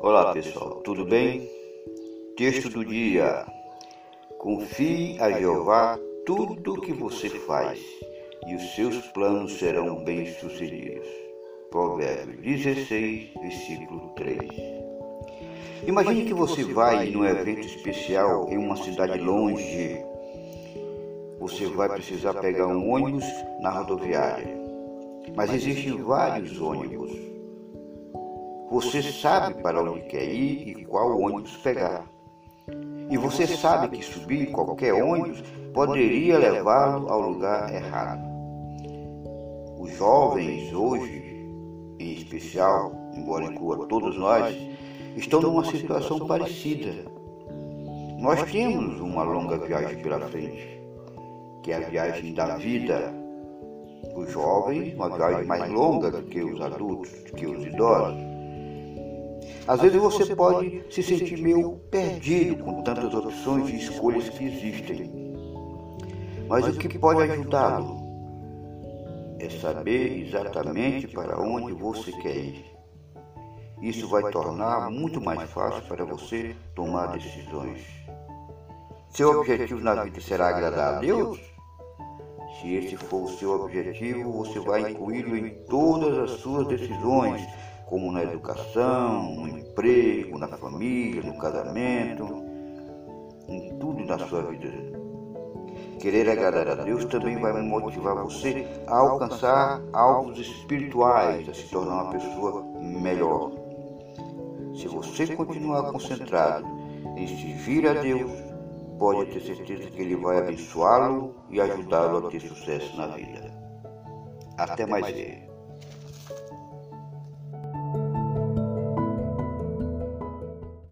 Olá pessoal, tudo bem? Texto do dia: Confie a Jeová tudo o que você faz e os seus planos serão bem-sucedidos. Provérbio 16, versículo 3. Imagine que você vai num evento especial em uma cidade longe. Você vai precisar pegar um ônibus na rodoviária, mas existem vários ônibus você sabe para onde quer ir e qual ônibus pegar. E você sabe que subir qualquer ônibus poderia levá-lo ao lugar errado. Os jovens hoje, em especial, embora inclua todos nós, estão numa situação parecida. Nós temos uma longa viagem pela frente, que é a viagem da vida. Os jovens, uma viagem mais longa do que os adultos, do que os idosos. Às vezes você pode se sentir meio perdido com tantas opções e escolhas que existem. Mas o que pode ajudá-lo é saber exatamente para onde você quer ir. Isso vai tornar muito mais fácil para você tomar decisões. Seu objetivo na vida será agradar a Deus? Se esse for o seu objetivo, você vai incluí-lo em todas as suas decisões como na educação, no emprego, na família, no casamento, em tudo na sua vida. Querer agradar a Deus também vai motivar você a alcançar alvos espirituais, a se tornar uma pessoa melhor. Se você continuar concentrado em servir a Deus, pode ter certeza que Ele vai abençoá-lo e ajudá-lo a ter sucesso na vida. Até mais.